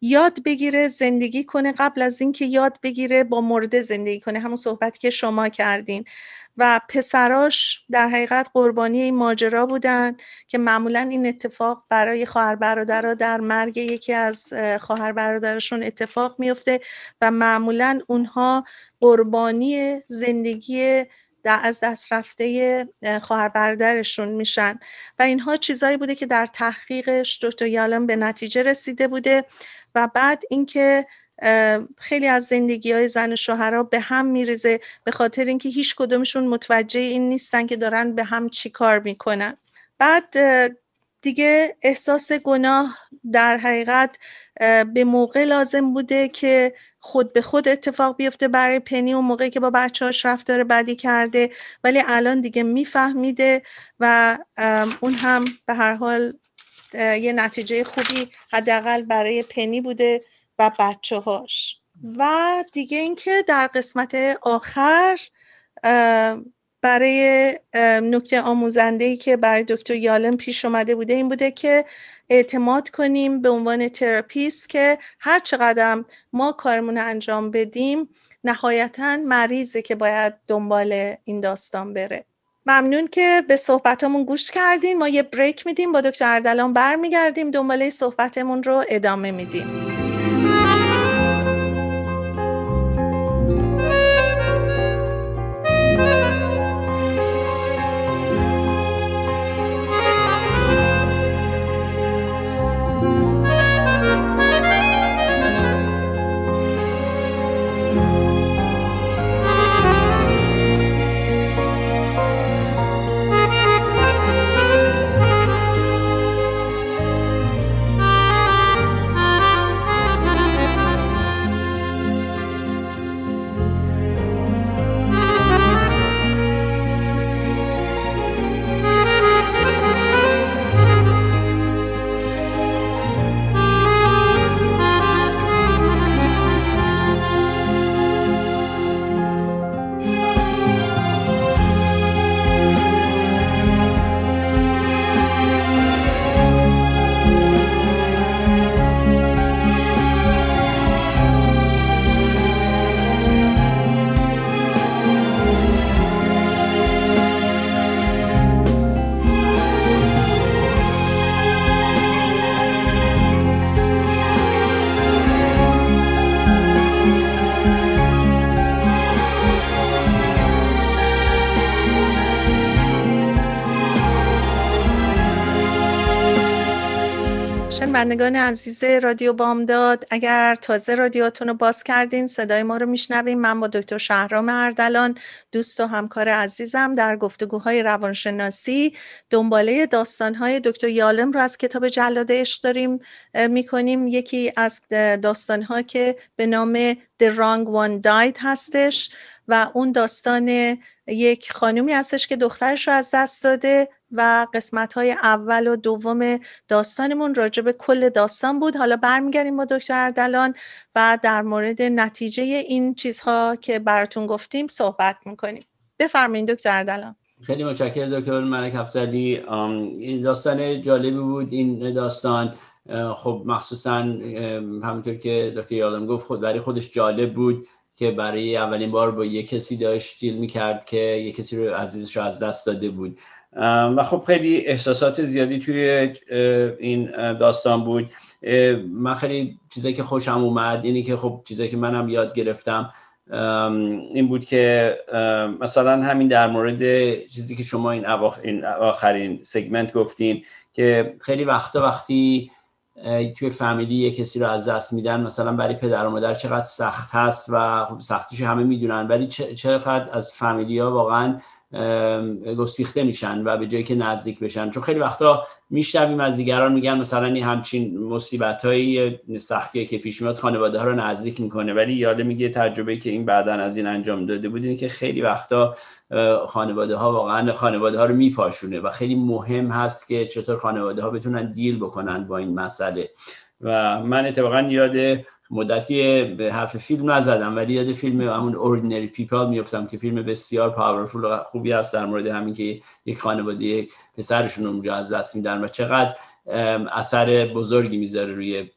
یاد بگیره زندگی کنه قبل از اینکه یاد بگیره با مرده زندگی کنه. همون صحبتی که شما کردین. و پسراش در حقیقت قربانی این ماجرا بودن که معمولا این اتفاق برای خواهر برادرها در مرگ یکی از خواهر برادرشون اتفاق میفته و معمولا اونها قربانی زندگی از دست رفته خواهر برادرشون میشن. و اینها چیزایی بوده که در تحقیقش دکتر یالم به نتیجه رسیده بوده و بعد اینکه خیلی از زندگی های زن و شوهرها به هم میریزه به خاطر اینکه هیچ کدومشون متوجه این نیستن که دارن به هم چی کار می‌کنن. بعد دیگه احساس گناه در حقیقت به موقع لازم بوده که خود به خود اتفاق بیفته برای پنی اون موقعی که با بچهاش رفتار بدی کرده ولی الان دیگه میفهمیده و اون هم به هر حال یه نتیجه خوبی حداقل برای پنی بوده. و بچه هاش و دیگه اینکه در قسمت آخر برای نکته آموزنده ای که برای دکتر یالم پیش اومده بوده این بوده که اعتماد کنیم به عنوان تراپیست که هر چقدر ما کارمون انجام بدیم نهایتا مریضه که باید دنبال این داستان بره. ممنون که به صحبتمون گوش کردیم ما یه بریک میدیم با دکتر اردلان برمیگردیم. دنباله صحبتمون رو ادامه میدیم. شنوندگان عزیز رادیو بامداد اگر تازه رادیوتون رو باز کردین صدای ما رو میشنویم من با دکتر شهرام اردلان دوست و همکار عزیزم در گفتگوهای روانشناسی. دنباله داستانهای دکتر یالم رو از کتاب جلاد عشق داریم می‌کنیم. یکی از داستانها که به نام The Wrong One Died هستش و اون داستان یک خانومی هستش که دخترش رو از دست داده. و قسمت های اول و دوم داستانمون راجع به کل داستان بود. حالا برمیگردیم با دکتر اردلان و در مورد نتیجه این چیزها که براتون گفتیم صحبت می‌کنیم. بفرمایید دکتر اردلان. خیلی متشکرم دکتر ملک افزلی داستان جالبی بود این داستان خب مخصوصا همونطور که دکتر یادم گفت خود برای خودش جالب بود که برای اولین بار با یه کسی داشت دیل می‌کرد که یه کسی رو عزیزش رو از دست داده بود. و خب خیلی احساسات زیادی توی این داستان بود. من خیلی چیزایی که خوشم اومد اینی که خب چیزایی که منم یاد گرفتم این بود که مثلا همین در مورد چیزی که شما این, این آخرین سگمنت گفتین که خیلی وقتا وقتی توی فامیلی یه کسی رو از دست میدن مثلا برای پدر و مادر چقدر سخت هست و خب سختیش همه می‌دونن ولی چقدر از فامیلی ها واقعا گسیخته میشن و به جایی که نزدیک بشن. چون خیلی وقتا میشنویم از دیگران میگن مثلا این همچین مصیبت های سختی که پیش میاد خانواده ها رو نزدیک می‌کنه. ولی یالم میگه تجربه که این بعدا از این انجام داده بود که خیلی وقتا خانواده ها واقعا خانواده ها رو میپاشونه و خیلی مهم هست که چطور خانواده ها بتونن deal بکنن با این مسئله. و من اتفاقا یاد مدتی به حرف فیلم نزدم ولی یاد فیلم همون Ordinary People میفتم که فیلم بسیار powerful و خوبی هست در مورد همین که یک خانواده پسرشون اونجا از دست میدن و چقدر اثر بزرگی می‌ذاره روی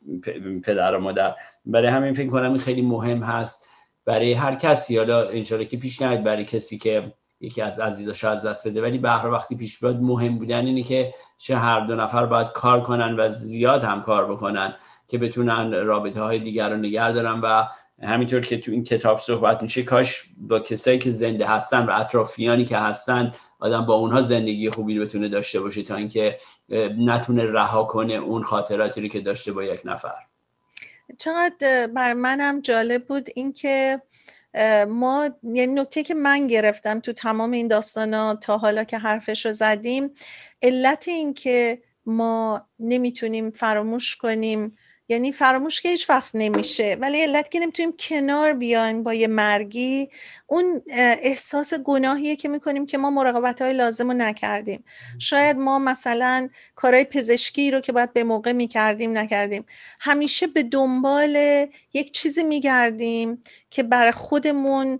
پدر و مادر. برای همین فکر کنم این خیلی مهم هست برای هر کسی. حالا انشالله که پیش نیاد برای کسی که یکی از عزیزاش از دست بده. ولی به وقتی پیش بیاد مهم بودن اینه که چه هر دو نفر باید کار کنن و زیاد هم کار بکنن که بتونن رابطه های دیگر رو نگه دارن و همینطور که تو این کتاب صحبت میشه کاش با کسایی که زنده هستن و اطرافیانی که هستن آدم با اونها زندگی خوبی رو بتونه داشته باشه تا اینکه نتونه رها کنه اون خاطراتی رو که داشته با یک نفر. چقدر بر منم جالب بود اینکه ما یه نکته که من گرفتم تو تمام این داستانا تا حالا که حرفش رو زدیم علت این که ما نمی‌تونیم فراموش کنیم یعنی فراموش که هیچ وقت نمیشه. ولی علت که نمی‌تونیم کنار بیایم با یه مرگی اون احساس گناهیه که می‌کنیم که ما مراقبت های لازم رو نکردیم. شاید ما مثلا کارهای پزشکی رو که باید به موقع می‌کردیم نکردیم. همیشه به دنبال یک چیزی میگردیم که برای خودمون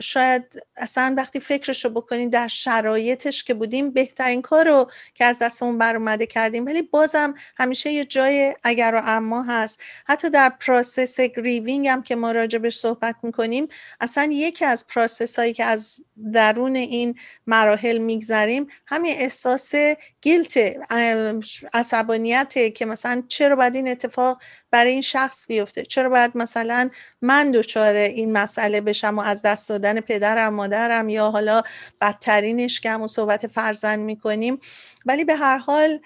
شاید اصلا وقتی فکرش رو بکنیم در شرایطش که بودیم بهترین کار رو که از دستمون بر اومده کردیم. ولی بازم همیشه یه جای اگر و اما هست. حتی در process grieving هم که ما راجبش صحبت می‌کنیم اصلا یکی از پروسس هایی که از درون این مراحل میگذریم همین احساس گیلت عصبانیت که مثلا چرا باید این اتفاق برای این شخص بیفته. چرا باید مثلا من دچار این مسئله بشم و از دست دادن پدرم مادرم یا حالا بدترینش که همون صحبت فرزند می‌کنیم؟ ولی به هر حال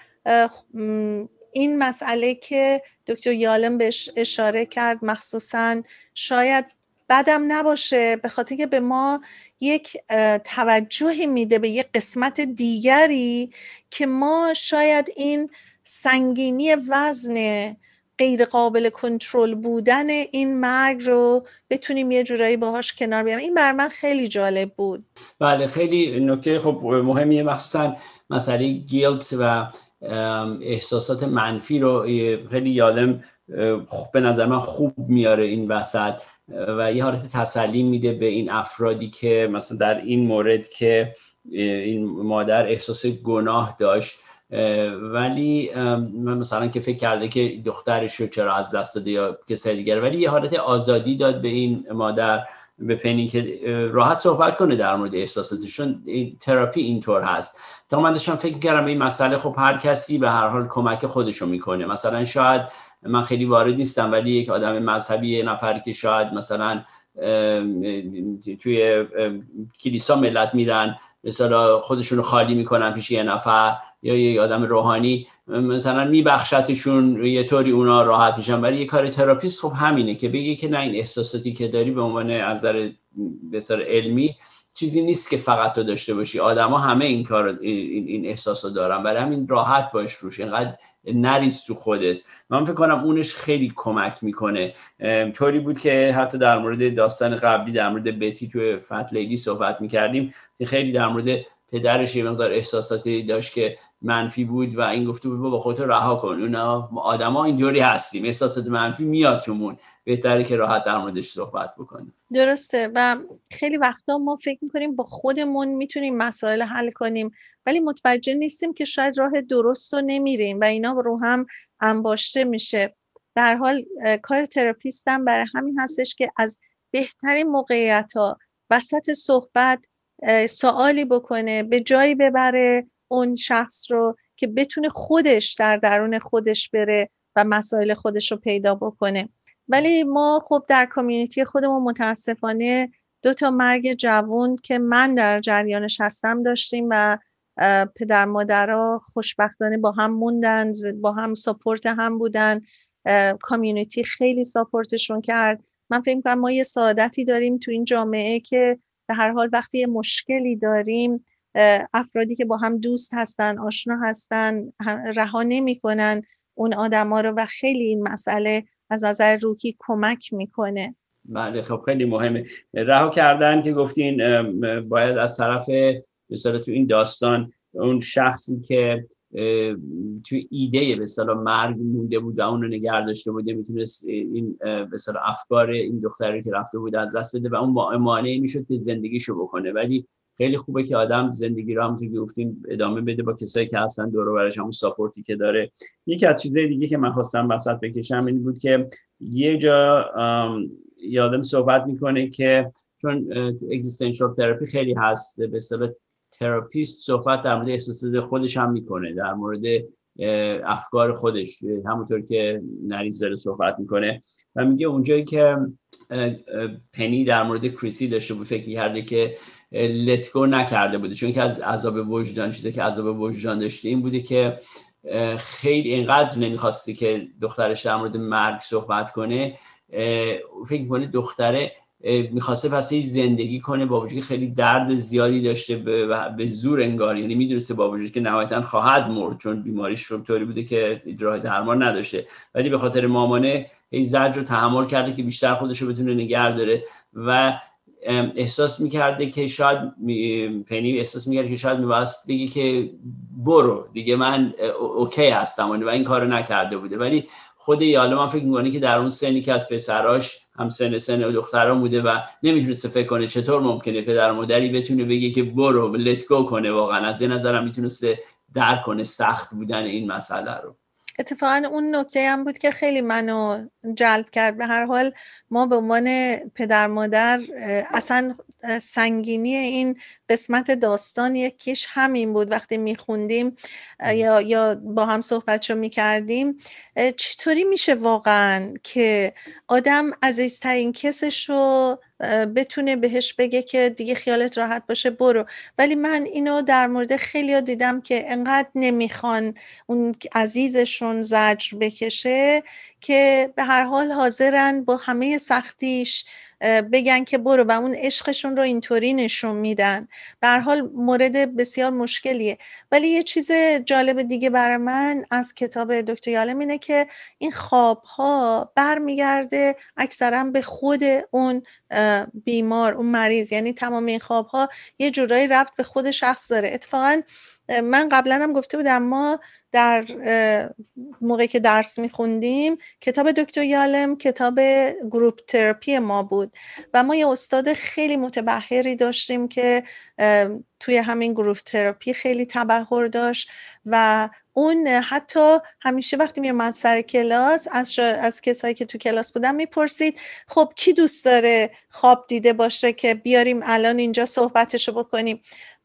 این مسئله که دکتر یالم بهش اشاره کرد مخصوصا شاید بدم نباشه به خاطر که به ما یک توجهی میده به یک قسمت دیگری که ما شاید این سنگینی وزن غیر قابل کنترل بودن این مرگ رو بتونیم یه جورایی باهاش کنار بیام این بر من خیلی جالب بود. بله خیلی نکته خب مهمیه مخصوصا مسئله گیلت و احساسات منفی رو خیلی یادم به نظر من خوب میاره این وسط و یه حالت تسلی میده به این افرادی که مثلا در این مورد که این مادر احساس گناه داشت. ولی مثلا که فکر کرده که دخترش رو چرا از دست داده یا کسی دیگر ولی یه حالت آزادی داد به این مادر به پنی که راحت صحبت کنه در مورد احساساتشون این تراپی اینطور هست. تا من داشتم فکر کردم این مسئله خب هر کسی به هر حال کمک خودشو می‌کنه. مثلا شاید من خیلی وارد نیستم ولی یک آدم مذهبی نفر که شاید مثلا توی کلیسا ملت میرن مثلا خودشون رو خالی می‌کنن پیش یه نفر یا یه آدم روحانی مثلا میبخشتشون یه طوری اونا راحت میشن. ولی یه کار تراپیست خب همینه که بگه که نه این احساساتی که داری به عنوان از نظر بسیار علمی چیزی نیست که فقط تو داشته باشی. آدما همه این کار این, این احساس رو دارن. برای همین راحت باش روش اینقدر نریز تو خودت. من فکر کنم اونش خیلی کمک می‌کنه. طوری بود که حتی در مورد داستان قبلی در مورد بتی تو فت لیدی صحبت می‌کردیم خیلی در مورد پدرش یه مقدار احساساتی داشت که منفی بود و این گفته بود با خودت رها کن اونا آدما اینجوری هستیم احساسات منفی میاد بهتره که راحت در موردش صحبت بکنیم. درسته و خیلی وقتا ما فکر می‌کنیم با خودمون می‌تونیم مسائل حل کنیم ولی متوجه نیستیم که شاید راه درست رو نمیریم و اینا رو هم انباشته میشه. در حال کار تراپیستم برای همین هستش که از بهترین موقعیت ها وسط صحبت سوالی بکنه به جایی ببره اون شخص رو که بتونه خودش در درون خودش بره و مسائل خودش رو پیدا بکنه. ولی ما خب در کامیونیتی خودمون متاسفانه دو تا مرگ جوون که من در جریانش هستم داشتیم و پدر مادرها خوشبختانه با هم موندن با هم ساپورت هم بودن. کامیونیتی خیلی ساپورتشون کرد. من فکر کنم ما یه سعادتی داریم تو این جامعه که به هر حال وقتی یه مشکلی داریم افرادی که با هم دوست هستن آشنا هستن رها نمی‌کنن اون آدما رو و خیلی این مسئله از نظر روحی کمک می‌کنه. بله خب خیلی مهمه. رها کردن که گفتین باید از طرف مثلا تو این داستان اون شخصی که تو ایده به اصطلاح مرگ مونده بود و اون رو نگه داشته بوده می‌تونست این به افکار این دختری که رفته بود از دست بده و اون مانعی می‌شد که زندگیشو بکنه. ولی خیلی خوبه که آدم زندگی رو همونطور گفتیم ادامه بده با کسایی که هستن دور و برش همون support ی که داره. یکی از چیزهای دیگه که من خواستم وسط بکشم این بود که یه جا یالم صحبت می‌کنه که چون existential therapy خیلی هست به اصطلاح تراپیست صحبت در مورد احساسات خودش هم می‌کنه در مورد افکار خودش همونطور که نریز داره صحبت می‌کنه. و میگه اونجایی که پنی در مورد کریسی داشته بود فکر می‌کرده که لتگو نکرده بوده. چون که از عذاب وجدان چیزی که عذاب وجدان داشته این بوده که خیلی اینقدر نمی‌خواسته که دخترش در مورد مرگ صحبت کنه فکر می‌کنه دختره می‌خواسته پس زندگی کنه با وجود خیلی درد زیادی داشته به, زور انگار. یعنی می‌دونسته با وجود که نهایتا خواهد مرد چون بیماریش رو طوری بوده که راه درمان نداشته. ولی به خاطر مامانه هی زجر رو تحمل کرده که بیشتر خودش رو بتونه نگه داره. و احساس می‌کرده که شاید پنی احساس می‌کرده که شاید میباست بگی که برو دیگه من اوکی هستم و این کارو نکرده بوده. ولی خود یاله من فکر می‌کنه که در اون سنی که از پسراش هم سن سن و دختران بوده و نمی‌تونسته فکر کنه چطور ممکنه پدر مادری بتونه بگه که برو لت گو کنه واقعا. از این نظرم می‌تونسته درک کنه سخت بودن این مسئله رو. اتفاقا اون نکته هم بود که خیلی منو جلب کرد. به هر حال ما به عنوان پدر مادر اصلا سنگینی این قسمت داستان یکیش همین بود. وقتی میخوندیم یا, یا با هم صحبت رو می‌کردیم چطوری میشه واقعا که آدم عزیزترین کسش رو بتونه بهش بگه که دیگه خیالت راحت باشه برو. ولی من اینو در مورد خیلی دیدم که انقدر نمی‌خوان اون عزیزشون زجر بکشه که به هر حال حاضرن با همه سختیش بگن که برو و اون عشقشون رو اینطوری نشون میدن. به حال مورد بسیار مشکلیه. ولی یه چیز جالب دیگه برای من از کتاب دکتر یالم اینه که این خواب ها برمیگرده اکثرا به خود اون بیمار اون مریض. یعنی تمام این خواب ها یه جورایی ربط به خود شخص داره. اتفاقا من قبلا هم گفته بودم ما در موقعی که درس میخوندیم کتاب دکتر یالم کتاب group therapy ما بود و ما یه استاد خیلی متبحری داشتیم که توی همین group therapy خیلی تبحر داشت و اون حتی همیشه وقتی میومد سر کلاس از, از کسایی که تو کلاس بودن می‌پرسید خب کی دوست داره خواب دیده باشه که بیاریم الان اینجا صحبتشو بکنیم؟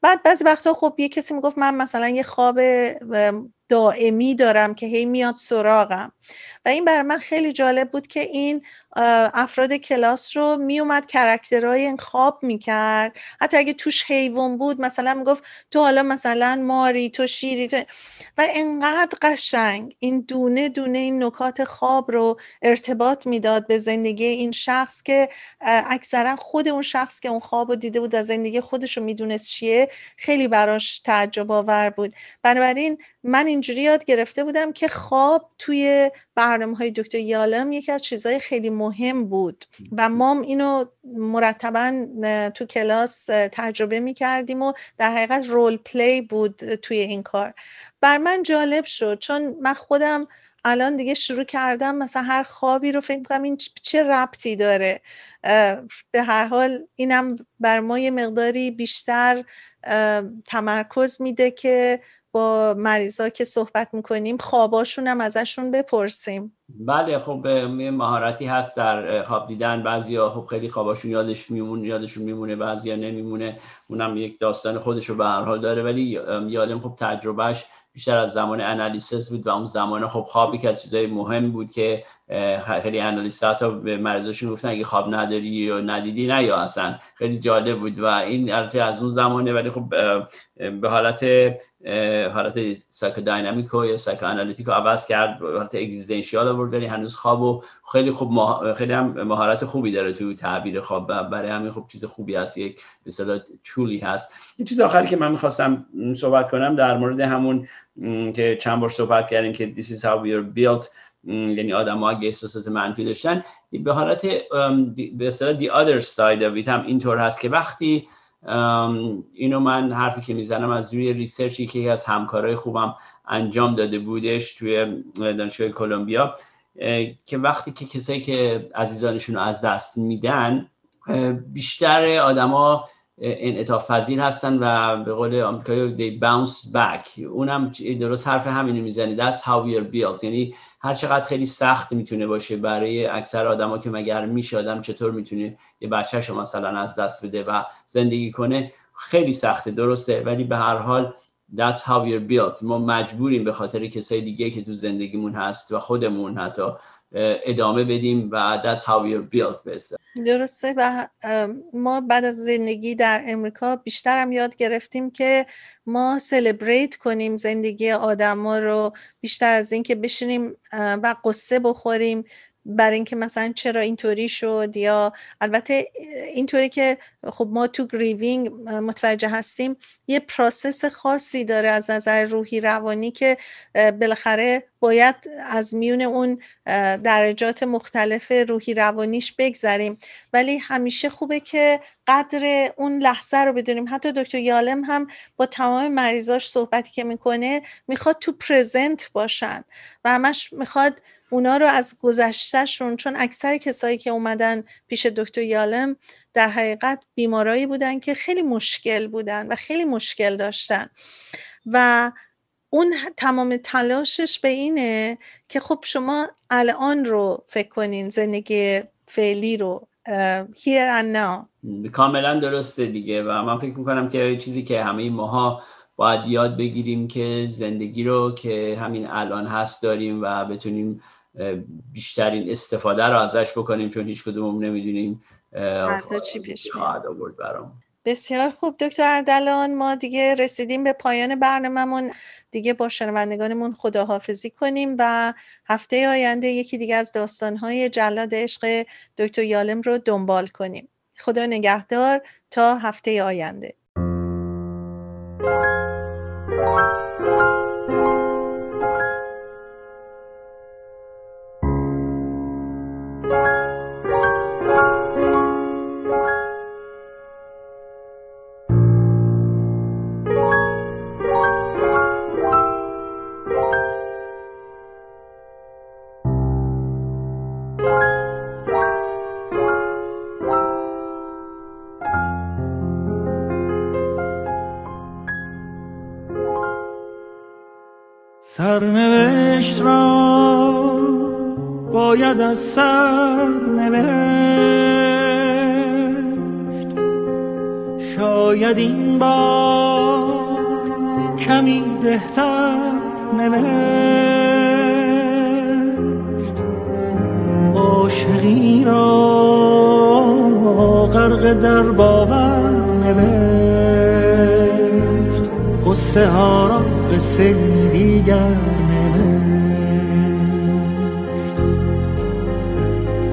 بعد بعضی وقتا خب یه کسی می‌گفت من مثلا یه خواب دائمی دارم که هی میاد سراغم. و این برای من خیلی جالب بود که این افراد کلاس رو میومد کرکترهای این خواب می‌کرد. حتی اگه توش حیوان بود مثلا می‌گفت تو حالا مثلا ماری تو شیری تو و انقدر قشنگ این دونه دونه این نکات خواب رو ارتباط می‌داد به زندگی این شخص که اکثرا خود اون شخص که اون خواب رو دیده بود از زندگی خودش رو می‌دونست چیه. خیلی براش تعجب آور بود. بنابراین من اینجوری یاد گرفته بودم که خواب توی برنامه های دکتر یالم یکی از چیزهای خیلی مهم بود و ما اینو مرتبا تو کلاس تجربه می کردیم و در حقیقت رول پلی بود توی این کار. بر من جالب شد چون من خودم الان دیگه شروع کردم مثلا هر خوابی رو فکر کنم این چه ربطی داره؟ به هر حال اینم بر ما یه مقداری بیشتر تمرکز میده که با مریضا که صحبت می‌کنیم خواباشون هم ازشون بپرسیم. بله خب مهارتی هست در خواب دیدن. بعضیا خب خیلی خواباشون یادش میمونه یادشون میمونه بعضیا نمیمونه. اونم یک داستان خودش رو به هر حال داره. ولی یالم خب تجربهش بیشتر از زمان analysis بود و اون زمان خب خوابی که از چیزای مهم بود که خیلی analyst ها به مریضاشون گفتن اگه خواب نداری یا ندیدی نه یا اصلا. خیلی جالب بود و این البته از اون زمانه ولی خب به حالت حالت psychodynamic و یا psychoanalytic و عوض کرد به حالت اگزیستانسیال آورد ولی هنوز خواب و خیلی خوب خیلی هم مهارت خوبی داره تو تعبیر خواب برای همین خوب چیز خوبی هست یک به اصطلاح تولی هست. این چیز آخری که من می‌خواستم صحبت کنم در مورد همون که چند بار صحبت کردیم که this is how we are built یعنی آدم ها اگه احساسات منفی داشتن به حالت به اصطلاح the other side of it هم اینطور هست که وقتی اینو من حرفی که می‌زنم از روی ریسرچی که از همکارای خوبم انجام داده بودش توی دانشگاه کلمبیا که وقتی که کسایی که عزیزانشون رو از دست میدن بیشتر آدما انعطاف پذیر هستن و به قول آمریکایی they bounce back. اونم درست حرف همینو می‌زنی. That's how we are built. یعنی هر چقدر خیلی سخت می‌تونه باشه برای اکثر آدما که مگر میشه آدم چطور می‌تونه یه بچه‌شو مثلا از دست بده و زندگی کنه خیلی سخته درسته. ولی به هر حال that's how we're built. ما مجبوریم به خاطر کسای دیگه که تو زندگیمون هست و خودمون حتی ادامه بدیم و that's how we're built. بسته درسته و ما بعد از زندگی در امریکا بیشتر هم یاد گرفتیم که ما celebrate کنیم زندگی آدما رو بیشتر از اینکه بشینیم و غصه بخوریم. بر اینکه مثلا چرا اینطوری شد یا البته اینطوری که خب ما تو grieving متوجه هستیم یه process خاصی داره از نظر روحی روانی که بالاخره باید از میون اون درجات مختلف روحی روانیش بگذریم. ولی همیشه خوبه که قدر اون لحظه رو بدونیم. حتی دکتر یالم هم با تمام مریضاش صحبتی که می‌کنه می‌خواد تو پرزنت باشن و همش می‌خواد اونا رو از گذشتهشون چون اکثر کسایی که اومدن پیش دکتر یالم در حقیقت بیمارایی بودن که خیلی مشکل بودن و خیلی مشکل داشتن. و اون تمام تلاشش به اینه که خب شما الان رو فکر کنین زندگی فعلی رو here and now. کاملا درسته دیگه و من فکر می‌کنم که چیزی که همه ماها باید یاد بگیریم که زندگی رو که همین الان هست داریم و بتونیم بیشترین استفاده رو ازش بکنیم چون هیچ کدوم نمی‌دونیم چی پیش آورد برام. بسیار خوب دکتر اردلان ما دیگه رسیدیم به پایان برنامهمون. دیگه با شنوندگانمون خداحافظی کنیم و هفته آینده یکی دیگه از داستانهای جلاد عشق دکتر یالم رو دنبال کنیم. خدا نگهدار تا هفته آینده. باید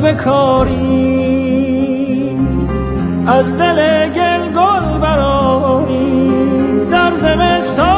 بکاری از دل گل گل براری در زمستان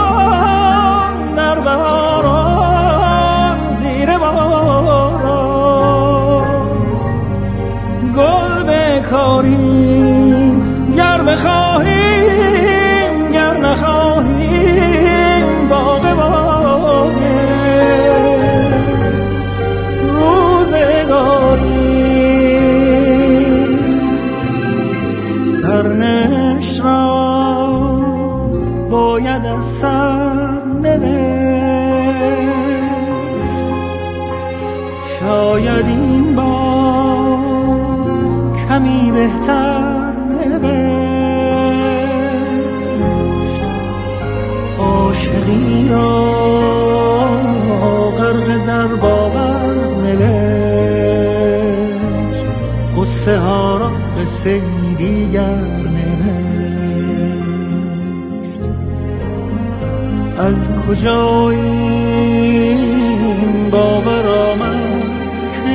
را غرق در باور نوشت. قصه ها را دیگر نوشت. از کجا این باور آمد که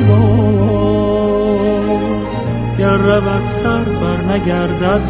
گر رود سر بر نگردد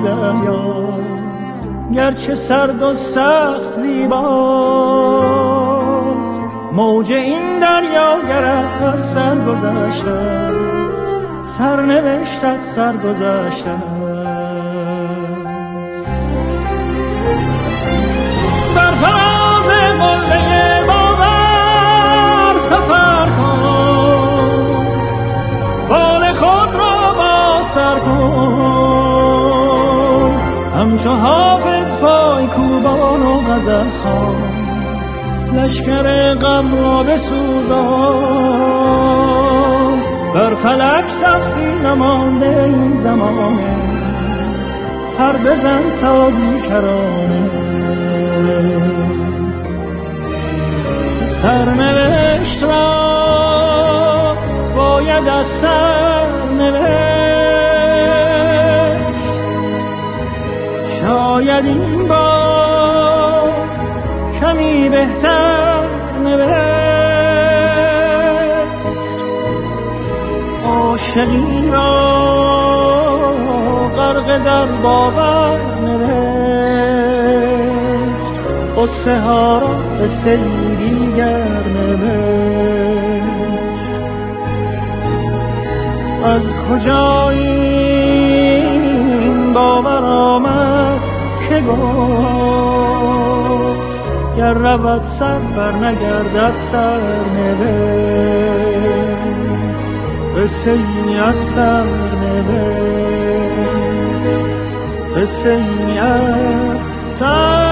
موج دریاست گرچه سرد و سخت زیباست. موج این دریا گرد از سر گذشته سر نوشتت سر گذشته همچو حافظ پای کوبان و غزل خان لشکر غم را بسوزان. بر فلک سخفی نمانده این زمانه هر بزن تا بیکرانه. سرنوشت را باید از سر نوشت شاید این بار کمی بهتر نوشت. عاشقی را غرق در باور نوشت. قصه ها را به دیگر نوشت. از کجا گفت گر رود سر بر نگردد سر نوشت. قصه ای از سر نوشت. قصه از سر